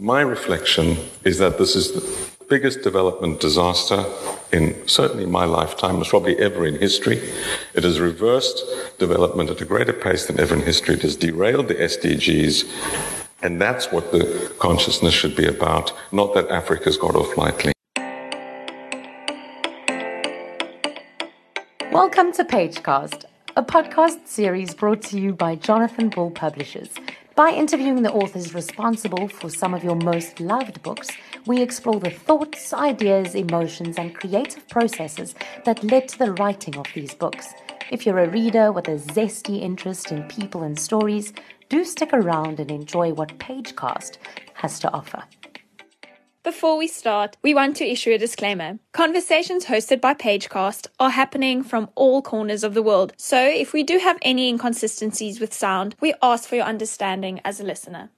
My reflection is that this is the biggest development disaster in certainly my lifetime, most probably ever in history. It has reversed development at a greater pace than ever in history. It has derailed the SDGs. And that's what the consciousness should be about, not that Africa's got off lightly. Welcome to Pagecast, a podcast series brought to you by Jonathan Ball Publishers. By interviewing the authors responsible for some of your most loved books, we explore the thoughts, ideas, emotions, and creative processes that led to the writing of these books. If you're a reader with a zesty interest in people and stories, do stick around and enjoy what Pagecast has to offer. Before we start, we want to issue a disclaimer. Conversations hosted by Pagecast are happening from all corners of the world, so if we do have any inconsistencies with sound, we ask for your understanding as a listener.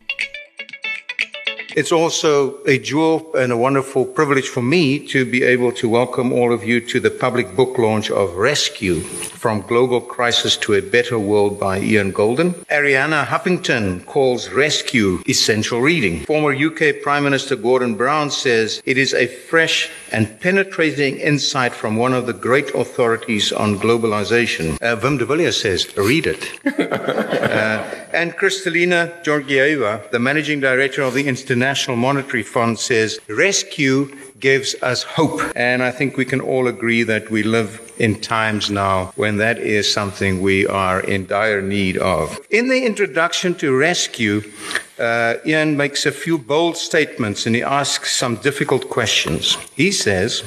It's also a jewel and a wonderful privilege for me to be able to welcome all of you to the public book launch of Rescue From Global Crisis to a Better World by Ian Goldin. Arianna Huffington calls Rescue essential reading. Former UK Prime Minister Gordon Brown says it is a fresh and penetrating insight from one of the great authorities on globalization. Uh, Wim de Villiers says, read it. uh, and Kristalina Georgieva, the managing director of the International Monetary Fund, says, rescue gives us hope. And I think we can all agree that we live in times now when that is something we are in dire need of. In the introduction to Rescue, uh, Ian makes a few bold statements and he asks some difficult questions. He says,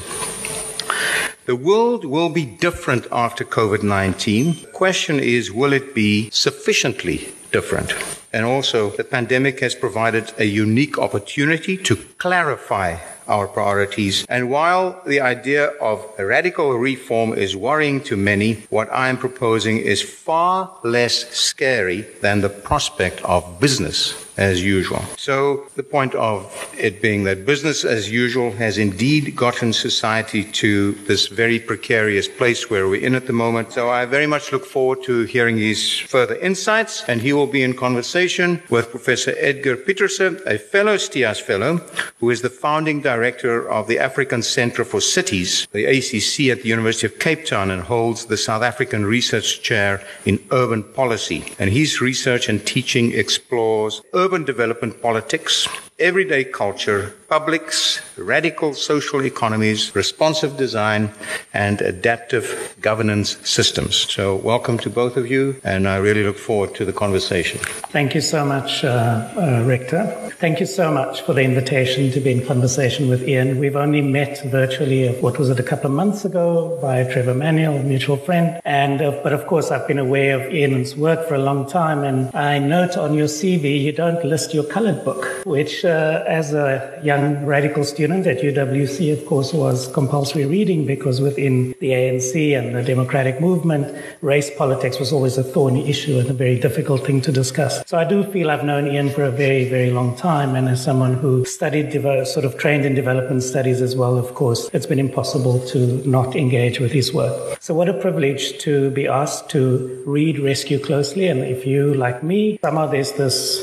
the world will be different after COVID 19. The question is, will it be sufficiently different? And also, the pandemic has provided a unique opportunity to clarify our priorities. And while the idea of radical reform is worrying to many, what I am proposing is far less scary than the prospect of business as usual. So the point of it being that business as usual has indeed gotten society to this very precarious place where we're in at the moment. So I very much look forward to hearing his further insights and he will be in conversation with Professor Edgar Pieterse, a fellow STIAS fellow who is the founding director of the African Center for Cities, the ACC at the University of Cape Town and holds the South African Research Chair in Urban Policy. And his research and teaching explores urban development politics, everyday culture, publics, radical social economies, responsive design, and adaptive governance systems. So, welcome to both of you, and I really look forward to the conversation. Thank you so much, uh, uh, Rector. Thank you so much for the invitation to be in conversation with Ian. We've only met virtually, what was it, a couple of months ago by Trevor Manuel, a mutual friend. And, uh, but of course, I've been aware of Ian's work for a long time. And I note on your CV, you don't list your colored book, which, uh, as a young radical student at UWC, of course, was compulsory reading because within the ANC and the democratic movement, race politics was always a thorny issue and a very difficult thing to discuss. So I do feel I've known Ian for a very, very long time. And as someone who studied, sort of trained in development studies as well, of course, it's been impossible to not engage with his work. So what a privilege to be asked to read Rescue closely. And if you, like me, somehow there's this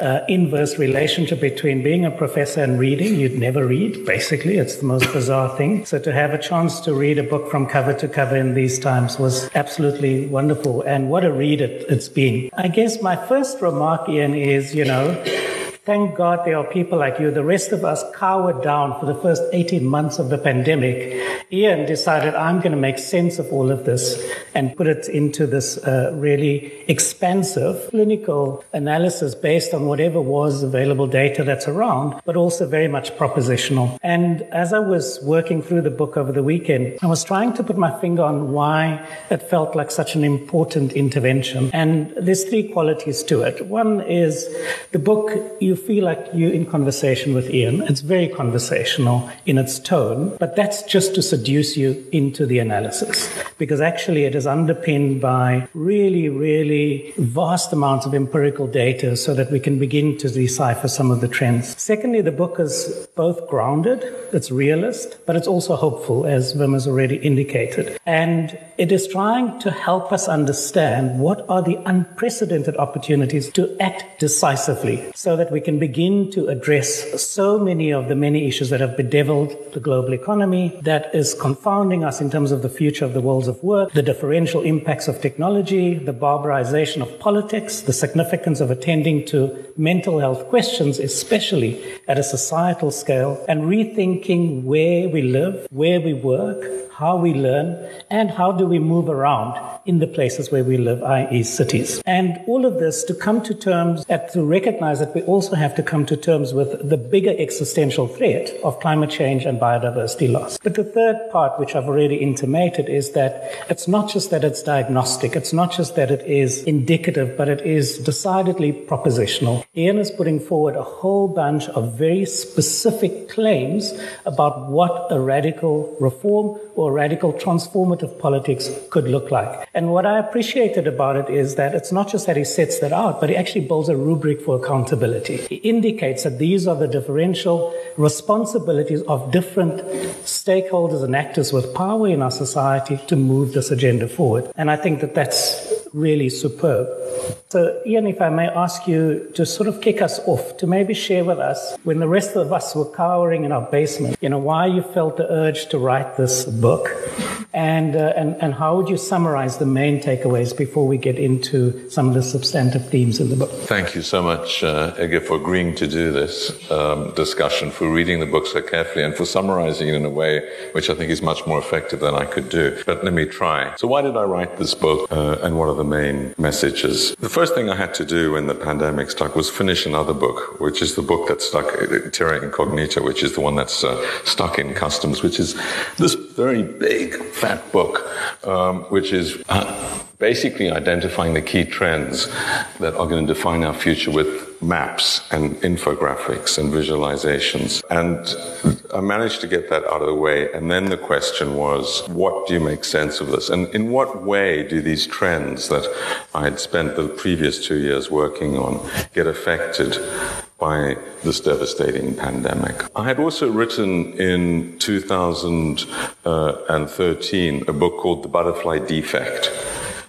uh, inverse relationship between being a professor and reading. You'd never read, basically. It's the most bizarre thing. So to have a chance to read a book from cover to cover in these times was absolutely wonderful. And what a read it, it's been. I guess my first remark, Ian, is, you know, Thank God there are people like you. The rest of us cowered down for the first 18 months of the pandemic. Ian decided, I'm going to make sense of all of this and put it into this uh, really expansive clinical analysis based on whatever was available data that's around, but also very much propositional. And as I was working through the book over the weekend, I was trying to put my finger on why it felt like such an important intervention. And there's three qualities to it. One is the book, you feel like you're in conversation with Ian. It's very conversational in its tone, but that's just to seduce you into the analysis because actually it is underpinned by really, really vast amounts of empirical data so that we can begin to decipher some of the trends. Secondly, the book is both grounded, it's realist, but it's also hopeful, as Wim has already indicated. And it is trying to help us understand what are the unprecedented opportunities to act decisively so that we can begin to address so many of the many issues that have bedeviled the global economy, that is confounding us in terms of the future of the worlds of work, the differential impacts of technology, the barbarization of politics, the significance of attending to mental health questions, especially at a societal scale, and rethinking where we live, where we work, how we learn, and how do we move around in the places where we live, i.e., cities. And all of this to come to terms and to recognize that we also have to come to terms with the bigger existential threat of climate change and biodiversity loss. But the third part, which I've already intimated, is that it's not just that it's diagnostic, it's not just that it is indicative, but it is decidedly propositional. Ian is putting forward a whole bunch of very specific claims about what a radical reform or radical transformative politics could look like. And what I appreciated about it is that it's not just that he sets that out, but he actually builds a rubric for accountability. He indicates that these are the differential responsibilities of different stakeholders and actors with power in our society to move this agenda forward. And I think that that's really superb. So, Ian, if I may ask you to sort of kick us off, to maybe share with us, when the rest of us were cowering in our basement, you know, why you felt the urge to write this book, and, uh, and, and how would you summarize the main takeaways before we get into some of the substantive themes in the book? Thank you so much, uh, for agreeing to do this um, discussion, for reading the book so carefully, and for summarizing it in a way which I think is much more effective than I could do. But let me try. So, why did I write this book, uh, and what are the main messages? The first thing I had to do when the pandemic struck was finish another book, which is the book that stuck, Terra Incognita, which is the one that's uh, stuck in customs, which is this very big, fat book, um, which is uh, basically identifying the key trends that are going to define our future with maps and infographics and visualizations. And I managed to get that out of the way. And then the question was, what do you make sense of this? And in what way do these trends that I had spent the previous two years working on get affected by this devastating pandemic. I had also written in 2013 a book called The Butterfly Defect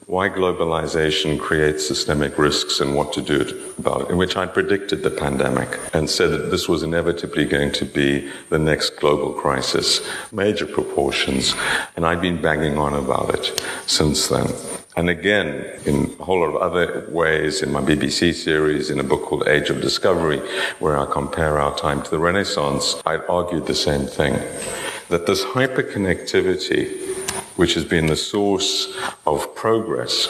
why globalization creates systemic risks and what to do about it, in which I predicted the pandemic and said that this was inevitably going to be the next global crisis, major proportions, and I've been banging on about it since then. And again, in a whole lot of other ways, in my BBC series, in a book called Age of Discovery, where I compare our time to the Renaissance, I argued the same thing. That this hyperconnectivity which has been the source of progress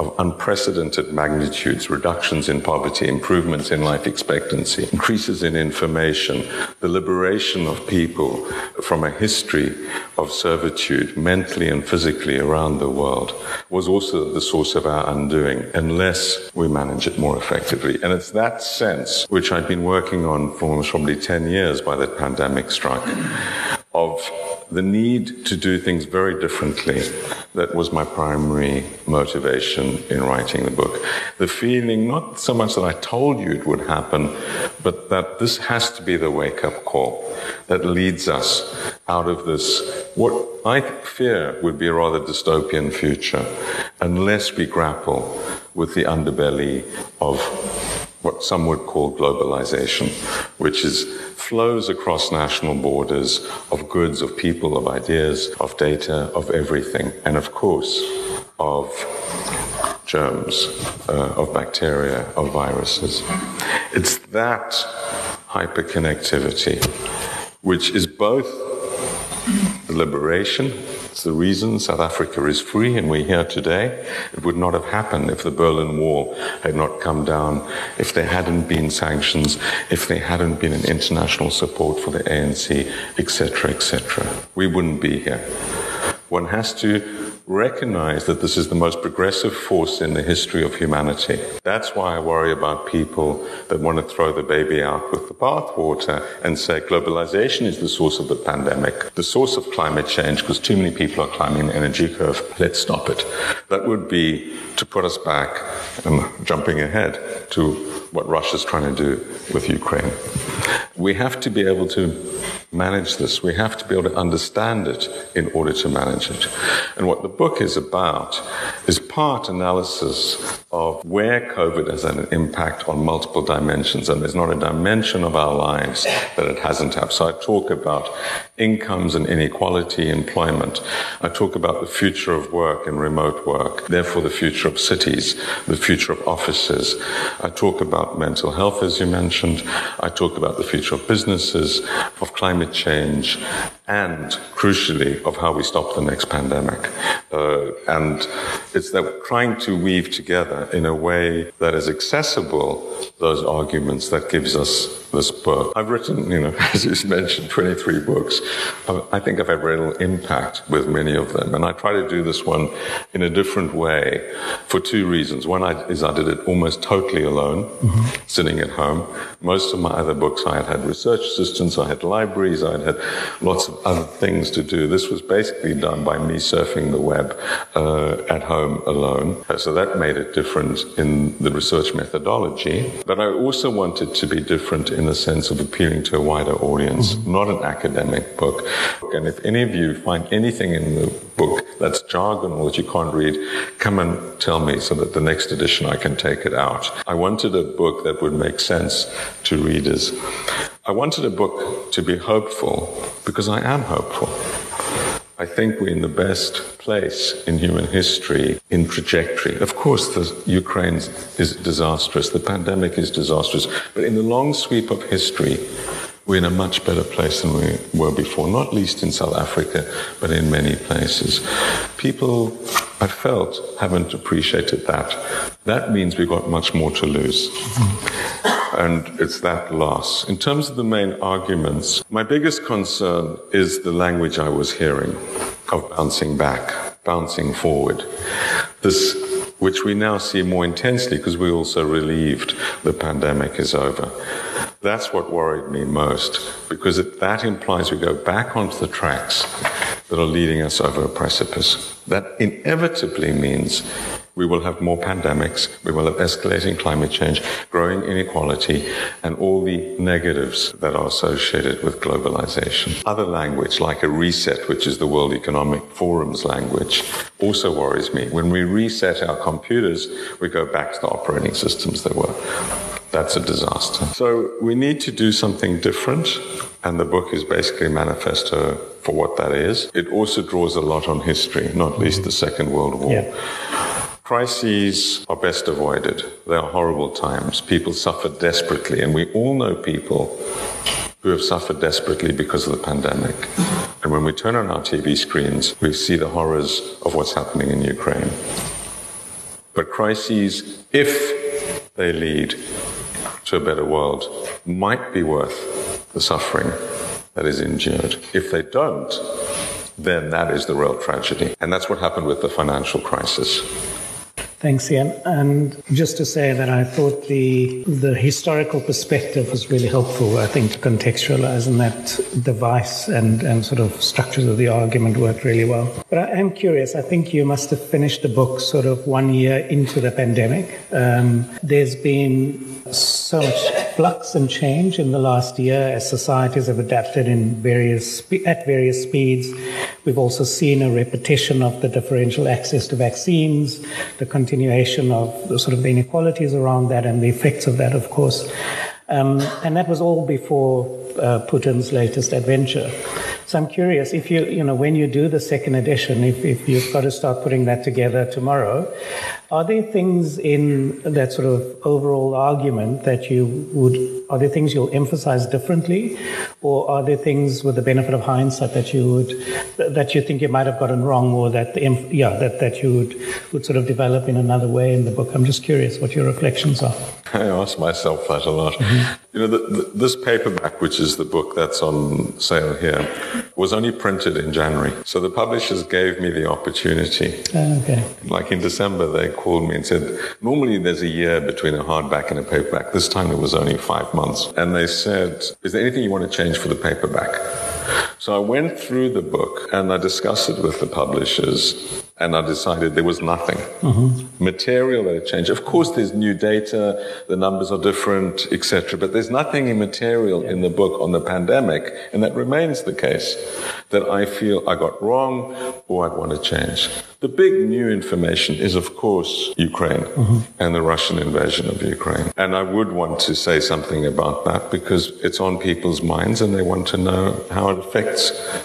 of unprecedented magnitudes, reductions in poverty, improvements in life expectancy, increases in information, the liberation of people from a history of servitude, mentally and physically around the world, was also the source of our undoing, unless we manage it more effectively. And it's that sense which I've been working on for probably 10 years by the pandemic struck of the need to do things very differently that was my primary motivation in writing the book. The feeling, not so much that I told you it would happen, but that this has to be the wake up call that leads us out of this, what I fear would be a rather dystopian future, unless we grapple with the underbelly of what some would call globalization, which is flows across national borders of goods, of people, of ideas, of data, of everything, and of course, of germs, uh, of bacteria, of viruses. It's that hyperconnectivity which is both the liberation the reason South Africa is free and we're here today. It would not have happened if the Berlin Wall had not come down, if there hadn't been sanctions, if there hadn't been an international support for the ANC, etc., etc. We wouldn't be here. One has to recognize that this is the most progressive force in the history of humanity. That's why I worry about people that want to throw the baby out with the bathwater and say globalization is the source of the pandemic, the source of climate change, because too many people are climbing the energy curve. Let's stop it. That would be to put us back, and jumping ahead to what Russia's trying to do with Ukraine. we have to be able to manage this. We have to be able to understand it in order to manage it. And what the book is about is part analysis of where COVID has had an impact on multiple dimensions. And there's not a dimension of our lives that it hasn't had. So I talk about incomes and inequality, employment. I talk about the future of work and remote work, therefore the future of cities, the future of offices. I talk about mental health, as you mentioned. I talk about the future of businesses, of climate change, and crucially, of how we stop the next pandemic. Uh, and it's that trying to weave together in a way that is accessible those arguments that gives us this book. I've written, you know, as you mentioned, 23 books. I think I've had real impact with many of them. And I try to do this one in a different way for two reasons. One is I did it almost totally alone, mm-hmm. sitting at home. Most of my other books, I had had research assistants, I had libraries, I had had lots of other things to do. This was basically done by me surfing the web uh, at home alone. Uh, so that made it different in the research methodology. But I also wanted to be different in the sense of appealing to a wider audience, mm-hmm. not an academic book. And if any of you find anything in the book that's jargon or that you can't read, come and tell me so that the next edition I can take it out. I wanted a book that would make sense to readers. I wanted a book to be hopeful because I am hopeful. I think we're in the best place in human history in trajectory. Of course, the Ukraine is disastrous, the pandemic is disastrous, but in the long sweep of history, we're in a much better place than we were before, not least in South Africa, but in many places. People, I felt, haven't appreciated that. That means we've got much more to lose. And it's that loss. In terms of the main arguments, my biggest concern is the language I was hearing of bouncing back, bouncing forward. This, which we now see more intensely because we're also relieved the pandemic is over. That's what worried me most because it, that implies we go back onto the tracks that are leading us over a precipice. That inevitably means we will have more pandemics, we will have escalating climate change, growing inequality, and all the negatives that are associated with globalization. Other language, like a reset, which is the World Economic Forum's language, also worries me. When we reset our computers, we go back to the operating systems they were. That's a disaster. So we need to do something different, and the book is basically a manifesto for what that is. It also draws a lot on history, not least the Second World War. Yeah. Crises are best avoided. They are horrible times. People suffer desperately, and we all know people who have suffered desperately because of the pandemic. And when we turn on our TV screens, we see the horrors of what's happening in Ukraine. But crises, if they lead to a better world, might be worth the suffering that is endured. If they don't, then that is the real tragedy. And that's what happened with the financial crisis. Thanks, Ian. And just to say that I thought the the historical perspective was really helpful, I think, to contextualize and that device and, and sort of structures of the argument worked really well. But I am curious, I think you must have finished the book sort of one year into the pandemic. Um, there's been so much flux and change in the last year as societies have adapted in various at various speeds. We've also seen a repetition of the differential access to vaccines, the continuation of the sort of the inequalities around that, and the effects of that, of course. Um, and that was all before uh, Putin's latest adventure. So I'm curious if you, you know, when you do the second edition, if, if you've got to start putting that together tomorrow, are there things in that sort of overall argument that you would, are there things you'll emphasize differently? Or are there things with the benefit of hindsight that you would, that you think you might have gotten wrong or that, the, yeah, that, that you would, would sort of develop in another way in the book? I'm just curious what your reflections are. I ask myself that a lot. Mm-hmm. You know, the, the, this paperback, which is the book that's on sale here, was only printed in January. So the publishers gave me the opportunity. Uh, okay. Like in December, they called me and said, normally there's a year between a hardback and a paperback. This time it was only five months. And they said, is there anything you want to change for the paperback? So I went through the book and I discussed it with the publishers and I decided there was nothing mm-hmm. material that had changed. Of course, there's new data, the numbers are different, etc. But there's nothing immaterial yeah. in the book on the pandemic, and that remains the case that I feel I got wrong or I'd want to change. The big new information is, of course, Ukraine mm-hmm. and the Russian invasion of Ukraine. And I would want to say something about that because it's on people's minds and they want to know how it affects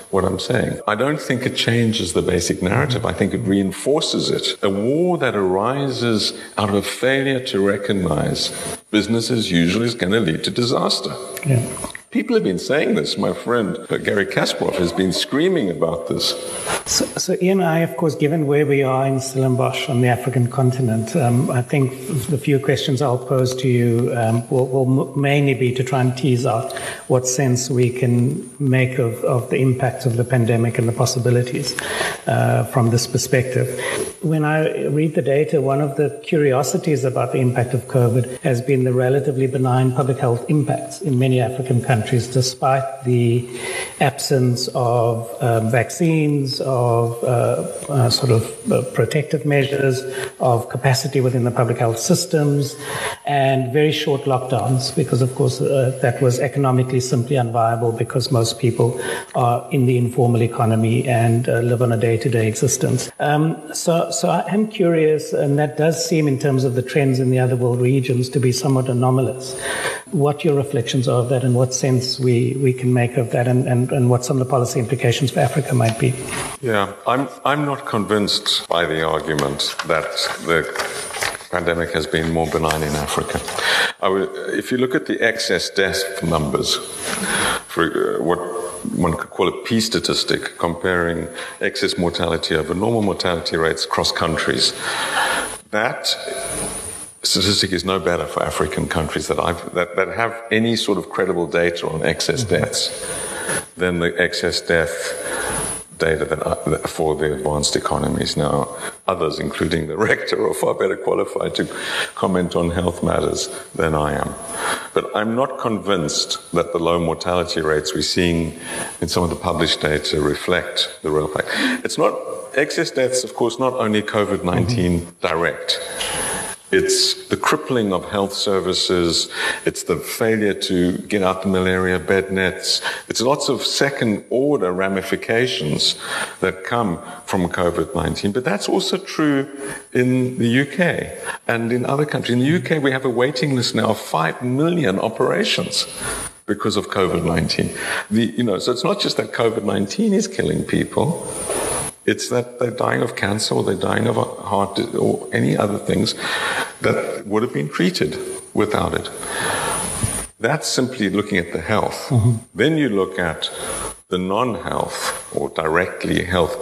what I'm saying. I don't think it changes the basic narrative. I think it reinforces it. A war that arises out of failure to recognize business as usual is going to lead to disaster. Yeah. People have been saying this. My friend uh, Garry Kasparov has been screaming about this. So, so, Ian I, of course, given where we are in Stellenbosch on the African continent, um, I think the few questions I'll pose to you um, will, will, mainly be to try and tease out what sense we can make of, of the impact of the pandemic and the possibilities uh, from this perspective. When I read the data, one of the curiosities about the impact of COVID has been the relatively benign public health impacts in many African countries countries, despite the absence of um, vaccines, of uh, uh, sort of uh, protective measures, of capacity within the public health systems, and very short lockdowns, because of course uh, that was economically simply unviable because most people are in the informal economy and uh, live on a day-to-day existence. Um, so, so I am curious, and that does seem in terms of the trends in the other world regions to be somewhat anomalous. What your reflections are of that, and what sense we, we can make of that, and, and, and what some of the policy implications for Africa might be. Yeah, I'm, I'm not convinced by the argument that the pandemic has been more benign in Africa. Would, if you look at the excess death numbers, for uh, what one could call a P statistic, comparing excess mortality over normal mortality rates across countries, that statistic is no better for African countries that, I've, that, that have any sort of credible data on excess mm-hmm. deaths than the excess death data that, for the advanced economies. Now, others, including the rector, are far better qualified to comment on health matters than I am. But I'm not convinced that the low mortality rates we're seeing in some of the published data reflect the real fact. It's not excess deaths, of course, not only COVID 19 mm-hmm. direct. It's the crippling of health services. It's the failure to get out the malaria bed nets. It's lots of second order ramifications that come from COVID-19. But that's also true in the UK and in other countries. In the UK, we have a waiting list now of 5 million operations because of COVID-19. The, you know, so it's not just that COVID-19 is killing people. It's that they're dying of cancer or they're dying of heart or any other things that would have been treated without it. That's simply looking at the health. Mm-hmm. Then you look at the non-health or directly health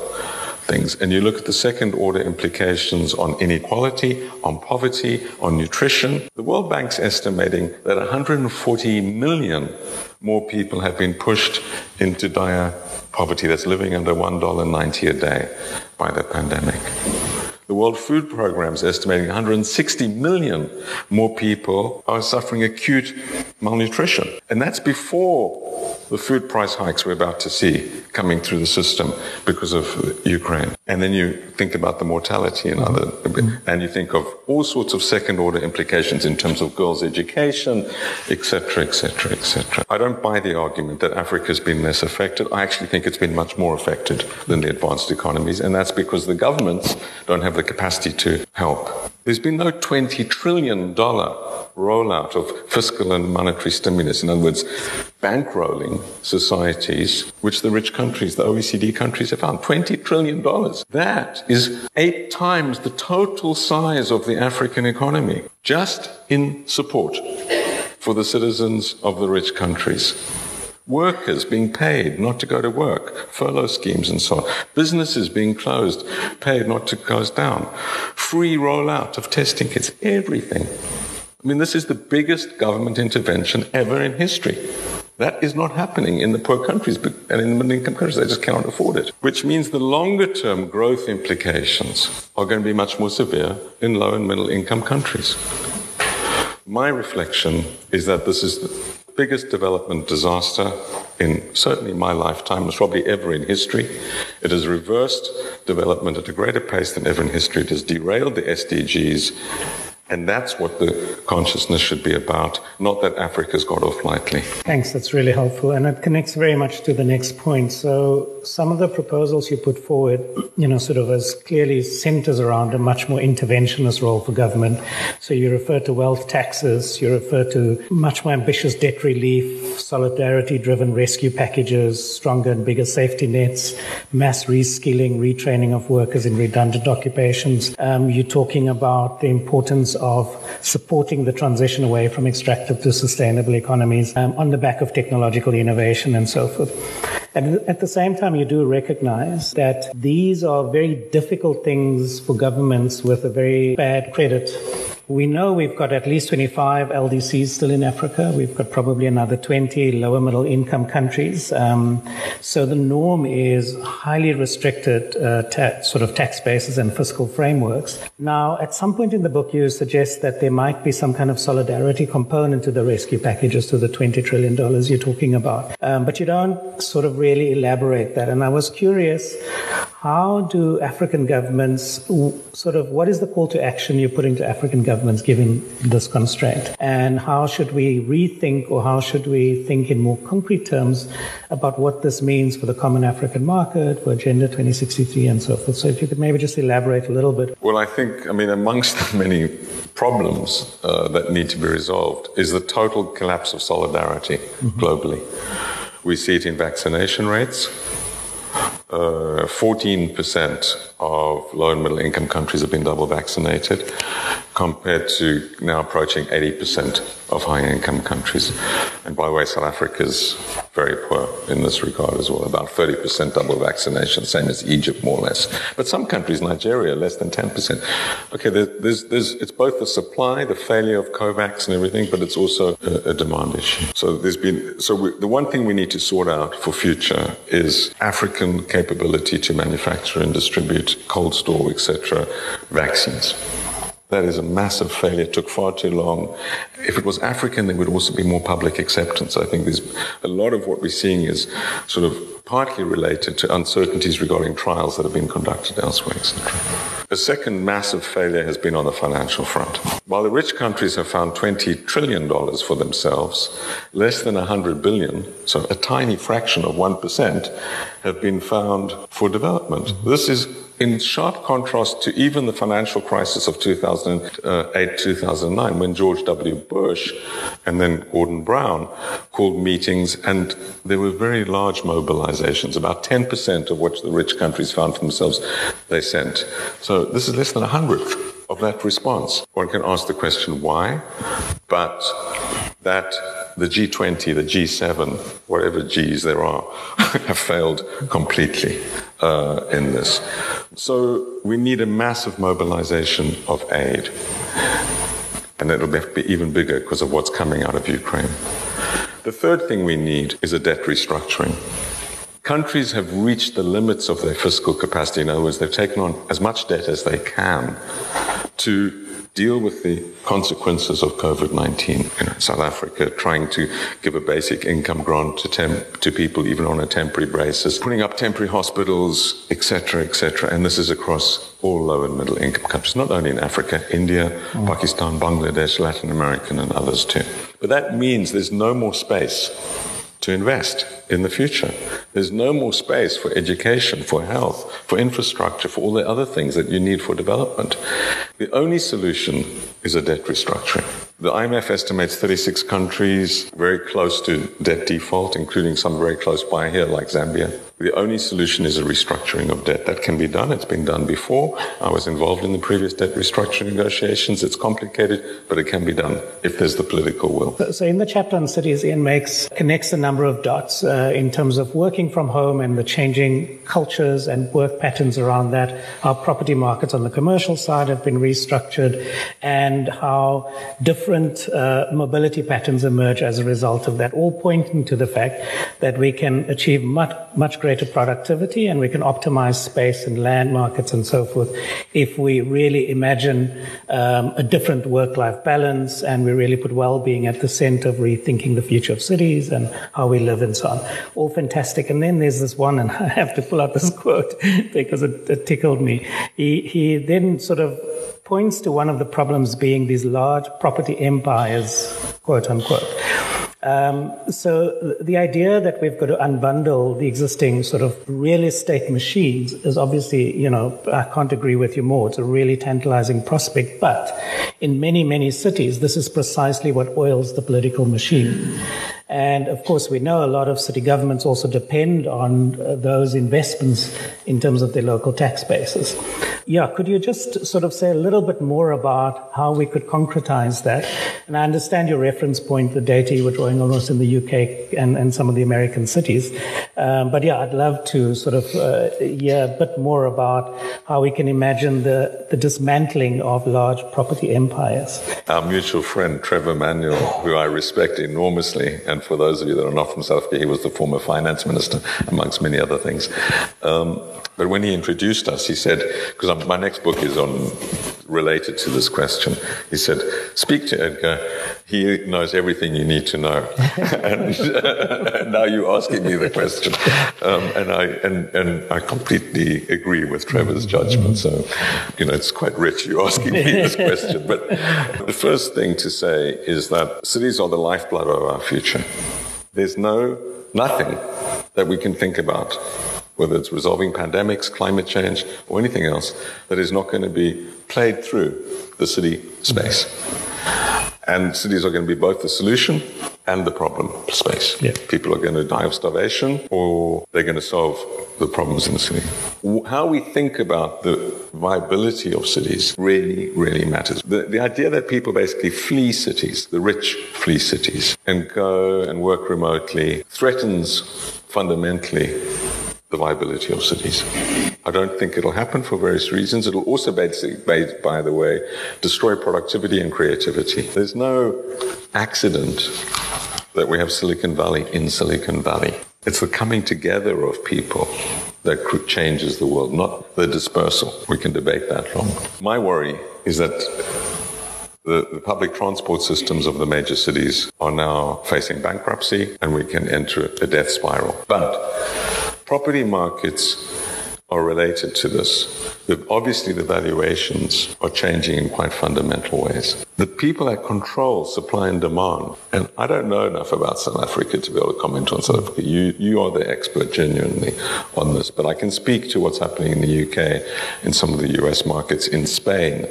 things, and you look at the second order implications on inequality, on poverty, on nutrition. The World Bank's estimating that 140 million more people have been pushed into dire poverty that's living under $1.90 a day by the pandemic. The World Food Programme is estimating 160 million more people are suffering acute malnutrition. And that's before the food price hikes we're about to see coming through the system because of Ukraine. And then you think about the mortality and other, mm-hmm. and you think of all sorts of second order implications in terms of girls' education, etc., etc., etc. I don't buy the argument that Africa has been less affected. I actually think it's been much more affected than the advanced economies, and that's because the governments don't have the capacity to help. There's been no $20 trillion rollout of fiscal and monetary stimulus. In other words, bankrolling societies, which the rich countries, the OECD countries have found. $20 trillion. That is eight times the total size of the African economy, just in support for the citizens of the rich countries workers being paid not to go to work, furlough schemes and so on, businesses being closed, paid not to close down, free rollout of testing kits, everything. I mean, this is the biggest government intervention ever in history. That is not happening in the poor countries and in the middle income countries. They just cannot afford it. Which means the longer term growth implications are going to be much more severe in low and middle income countries. My reflection is that this is the biggest development disaster in certainly my lifetime, it's probably ever in history. It has reversed development at a greater pace than ever in history. It has derailed the SDGs and that's what the consciousness should be about, not that Africa's got off lightly. Thanks, that's really helpful. And it connects very much to the next point. So, some of the proposals you put forward, you know, sort of as clearly centers around a much more interventionist role for government. So, you refer to wealth taxes, you refer to much more ambitious debt relief, solidarity driven rescue packages, stronger and bigger safety nets, mass reskilling, retraining of workers in redundant occupations. Um, you're talking about the importance of supporting the transition away from extractive to sustainable economies um, on the back of technological innovation and so forth. And at the same time, you do recognize that these are very difficult things for governments with a very bad credit we know we've got at least 25 LDCs still in Africa. We've got probably another 20 lower middle income countries. Um, so the norm is highly restricted uh, ta- sort of tax bases and fiscal frameworks. Now, at some point in the book, you suggest that there might be some kind of solidarity component to the rescue packages, to the $20 trillion you're talking about. Um, but you don't sort of really elaborate that. And I was curious how do African governments sort of what is the call to action you're putting to African governments given this constraint? And how should we rethink or how should we think in more concrete terms about what this means for the common African market, for Agenda 2063 and so forth? So if you could maybe just elaborate a little bit. Well, I think, I mean, amongst the many problems uh, that need to be resolved is the total collapse of solidarity mm-hmm. globally. We see it in vaccination rates uh, 14% of low and middle income countries have been double vaccinated, compared to now approaching 80% of high income countries. And by the way, South Africa is very poor in this regard as well, about 30% double vaccination, same as Egypt, more or less. But some countries, Nigeria, less than 10%. Okay, there's, there's, it's both the supply, the failure of COVAX and everything, but it's also a, a demand issue. So there's been, so we, the one thing we need to sort out for future is African capability to manufacture and distribute cold store, etc., vaccines. That is a massive failure. It took far too long. If it was African, there would also be more public acceptance. I think there's a lot of what we're seeing is sort of partly related to uncertainties regarding trials that have been conducted elsewhere, etc. The second massive failure has been on the financial front. While the rich countries have found $20 trillion for themselves, less than 100 billion, so a tiny fraction of 1%, have been found for development. This is in sharp contrast to even the financial crisis of 2008 2009, when George W. Bush and then Gordon Brown called meetings, and there were very large mobilizations. About 10% of what the rich countries found for themselves, they sent. So this is less than a hundredth of that response. One can ask the question why, but that the G20, the G7, whatever G's there are, have failed completely uh, in this. So we need a massive mobilization of aid. And it'll be even bigger because of what's coming out of Ukraine. The third thing we need is a debt restructuring. Countries have reached the limits of their fiscal capacity. In other words, they've taken on as much debt as they can to deal with the consequences of COVID-19. You know, South Africa trying to give a basic income grant to, temp- to people even on a temporary basis, putting up temporary hospitals, etc., etc. And this is across all low and middle income countries, not only in Africa, India, mm. Pakistan, Bangladesh, Latin America, and others too. But that means there's no more space to invest in the future. There's no more space for education, for health, for infrastructure, for all the other things that you need for development. The only solution is a debt restructuring. The IMF estimates 36 countries very close to debt default, including some very close by here, like Zambia. The only solution is a restructuring of debt. That can be done. It's been done before. I was involved in the previous debt restructuring negotiations. It's complicated, but it can be done if there's the political will. So, in the chapter on cities, Ian makes connects a number of dots uh, in terms of working from home and the changing cultures and work patterns around that. Our property markets on the commercial side have been restructured, and how different uh, mobility patterns emerge as a result of that, all pointing to the fact that we can achieve much, much greater productivity and we can optimize space and land markets and so forth if we really imagine um, a different work-life balance and we really put well-being at the center of rethinking the future of cities and how we live and so on. All fantastic. And then there's this one, and I have to pull out this quote because it, it tickled me. He, he then sort of points to one of the problems being these large property empires, quote unquote. Um, so the idea that we've got to unbundle the existing sort of real estate machines is obviously, you know, I can't agree with you more. It's a really tantalizing prospect. But in many, many cities, this is precisely what oils the political machine. And of course, we know a lot of city governments also depend on uh, those investments in terms of their local tax bases. Yeah, could you just sort of say a little bit more about how we could concretize that? And I understand your reference point, the data you were drawing almost in the UK and, and some of the American cities. Um, but yeah, I'd love to sort of uh, hear a bit more about how we can imagine the, the dismantling of large property empires. Our mutual friend, Trevor Manuel, who I respect enormously, and for those of you that are not from South Africa, he was the former finance minister, amongst many other things. Um, but when he introduced us, he said, because my next book is on related to this question, he said, "Speak to Edgar. He knows everything you need to know." and, uh, now you're asking me the question, um, and I and, and I completely agree with Trevor's judgment. So, you know, it's quite rich you asking me this question. But the first thing to say is that cities are the lifeblood of our future. There's no nothing that we can think about whether it's resolving pandemics, climate change, or anything else, that is not going to be played through the city space. And cities are going to be both the solution and the problem space. Yeah. People are going to die of starvation or they're going to solve the problems in the city. How we think about the viability of cities really, really matters. The, the idea that people basically flee cities, the rich flee cities, and go and work remotely threatens fundamentally the viability of cities. I don't think it'll happen for various reasons. It'll also, basically, by the way, destroy productivity and creativity. There's no accident that we have Silicon Valley in Silicon Valley. It's the coming together of people that changes the world, not the dispersal. We can debate that long. My worry is that the, the, public transport systems of the major cities are now facing bankruptcy and we can enter a death spiral. But Property markets are related to this. Obviously, the valuations are changing in quite fundamental ways. The people that control supply and demand, and I don't know enough about South Africa to be able to comment on South Africa. You, you are the expert genuinely on this, but I can speak to what's happening in the UK, in some of the US markets, in Spain.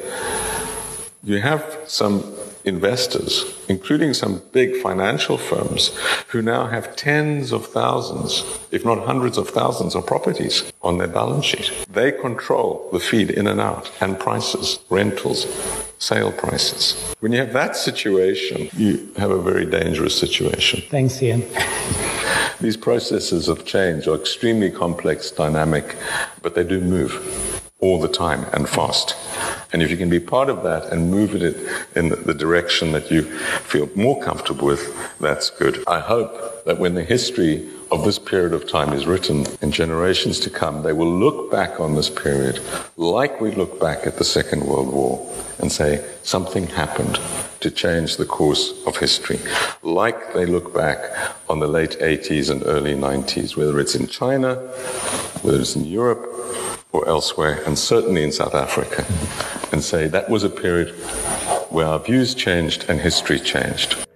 You have some investors, including some big financial firms, who now have tens of thousands, if not hundreds of thousands of properties on their balance sheet. They control the feed in and out and prices, rentals, sale prices. When you have that situation, you have a very dangerous situation. Thanks, Ian. These processes of change are extremely complex, dynamic, but they do move all the time and fast. And if you can be part of that and move it in the direction that you feel more comfortable with, that's good. I hope that when the history of this period of time is written in generations to come, they will look back on this period like we look back at the Second World War and say something happened to change the course of history, like they look back on the late 80s and early 90s, whether it's in China, whether it's in Europe, or elsewhere, and certainly in South Africa, and say that was a period where our views changed and history changed.